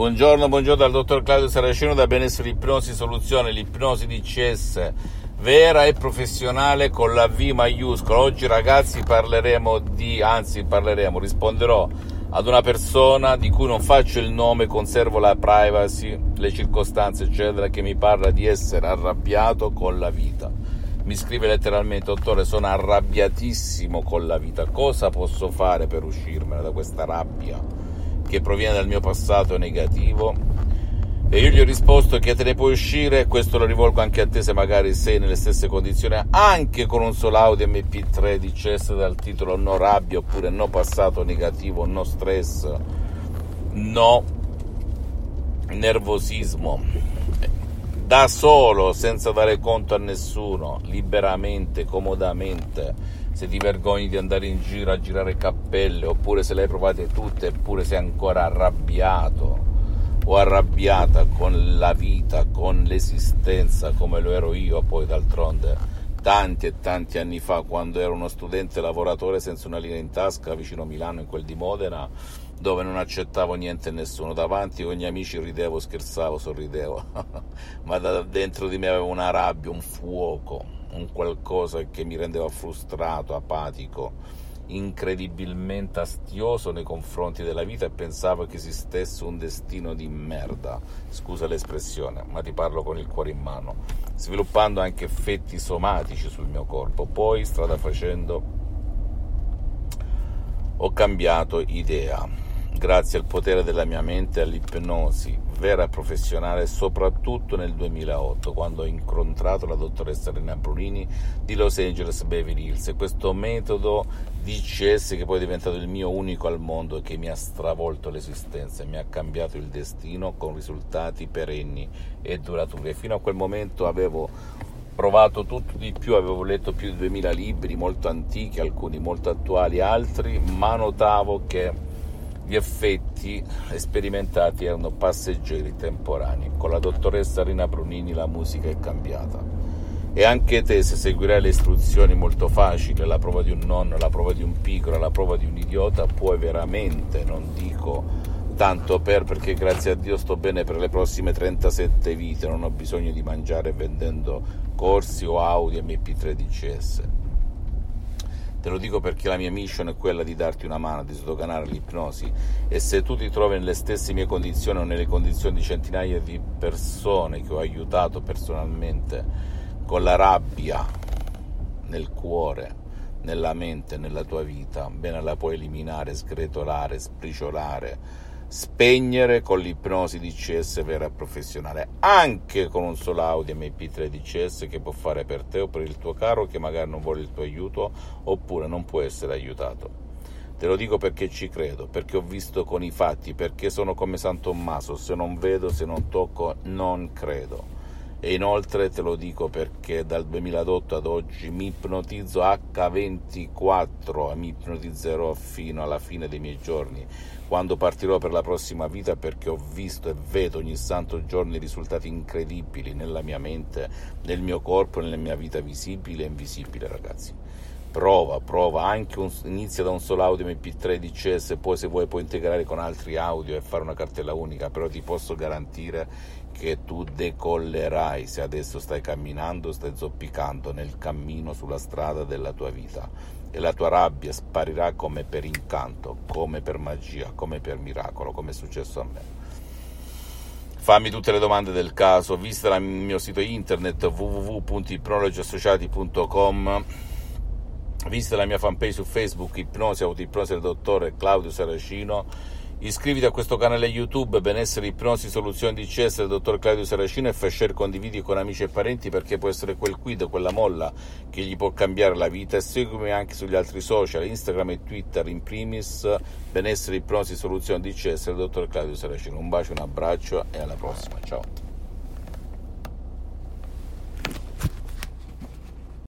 Buongiorno, buongiorno dal dottor Claudio Saracino da Benessere Ipnosi Soluzione, l'ipnosi DCS vera e professionale con la V maiuscola. Oggi ragazzi parleremo di, anzi parleremo, risponderò ad una persona di cui non faccio il nome, conservo la privacy, le circostanze eccetera, che mi parla di essere arrabbiato con la vita. Mi scrive letteralmente, dottore, sono arrabbiatissimo con la vita, cosa posso fare per uscirmene da questa rabbia? Che proviene dal mio passato negativo e io gli ho risposto che te ne puoi uscire, questo lo rivolgo anche a te se magari sei nelle stesse condizioni, anche con un solo audio MP3 di CES dal titolo No rabbia oppure No passato negativo, No stress, No nervosismo. Da solo, senza dare conto a nessuno, liberamente, comodamente se ti vergogni di andare in giro a girare cappelle, oppure se le hai provate tutte eppure sei ancora arrabbiato o arrabbiata con la vita, con l'esistenza come lo ero io poi d'altronde tanti e tanti anni fa quando ero uno studente lavoratore senza una linea in tasca vicino a Milano in quel di Modena dove non accettavo niente e nessuno. Davanti con gli amici ridevo, scherzavo, sorridevo. Ma da dentro di me avevo una rabbia, un fuoco un qualcosa che mi rendeva frustrato, apatico, incredibilmente astioso nei confronti della vita e pensavo che esistesse un destino di merda, scusa l'espressione, ma ti parlo con il cuore in mano, sviluppando anche effetti somatici sul mio corpo. Poi, strada facendo, ho cambiato idea, grazie al potere della mia mente e all'ipnosi vera professionale soprattutto nel 2008 quando ho incontrato la dottoressa Rena Brunini di Los Angeles Beverly Hills. E questo metodo DCS che poi è diventato il mio unico al mondo e che mi ha stravolto l'esistenza e mi ha cambiato il destino con risultati perenni e duraturi. E fino a quel momento avevo provato tutto di più, avevo letto più di 2000 libri molto antichi, alcuni molto attuali, altri, ma notavo che gli effetti sperimentati erano passeggeri temporanei. Con la dottoressa Rina Brunini la musica è cambiata. E anche te, se seguirai le istruzioni molto facili, la prova di un nonno, la prova di un piccolo, la prova di un idiota, puoi veramente, non dico tanto per, perché grazie a Dio sto bene per le prossime 37 vite, non ho bisogno di mangiare vendendo corsi o Audi MP3 DCS Te lo dico perché la mia mission è quella di darti una mano, di sdoganare l'ipnosi. E se tu ti trovi nelle stesse mie condizioni o nelle condizioni di centinaia di persone che ho aiutato personalmente con la rabbia nel cuore, nella mente, nella tua vita, bene la puoi eliminare, sgretolare, sbriciolare spegnere con l'ipnosi DCS vera e professionale, anche con un solo audio MP3 DCS che può fare per te o per il tuo caro che magari non vuole il tuo aiuto oppure non può essere aiutato. Te lo dico perché ci credo, perché ho visto con i fatti, perché sono come San Tommaso, se non vedo, se non tocco, non credo. E inoltre te lo dico perché dal 2008 ad oggi mi ipnotizzo H24 e mi ipnotizzerò fino alla fine dei miei giorni quando partirò per la prossima vita perché ho visto e vedo ogni santo giorno i risultati incredibili nella mia mente, nel mio corpo, nella mia vita visibile e invisibile, ragazzi. Prova, prova, anche un, inizia da un solo audio MP3 DCS, poi se vuoi puoi integrare con altri audio e fare una cartella unica, però ti posso garantire che tu decollerai se adesso stai camminando, stai zoppicando nel cammino sulla strada della tua vita. E la tua rabbia sparirà come per incanto, come per magia, come per miracolo, come è successo a me. Fammi tutte le domande del caso, visita il mio sito internet www.ipnologiassociati.com Visita la mia fanpage su Facebook, Ipnosi Autoipnosi del dottore Claudio Saracino. Iscriviti a questo canale YouTube Benessere Ipnosi Soluzioni di CS del dottor Claudio Saracino e fai share condividi con amici e parenti perché può essere quel quid, quella molla che gli può cambiare la vita e seguimi anche sugli altri social, Instagram e Twitter in primis Benessere Ipnosi Soluzioni di CS del dottor Claudio Saracino. Un bacio, un abbraccio e alla prossima. Ciao.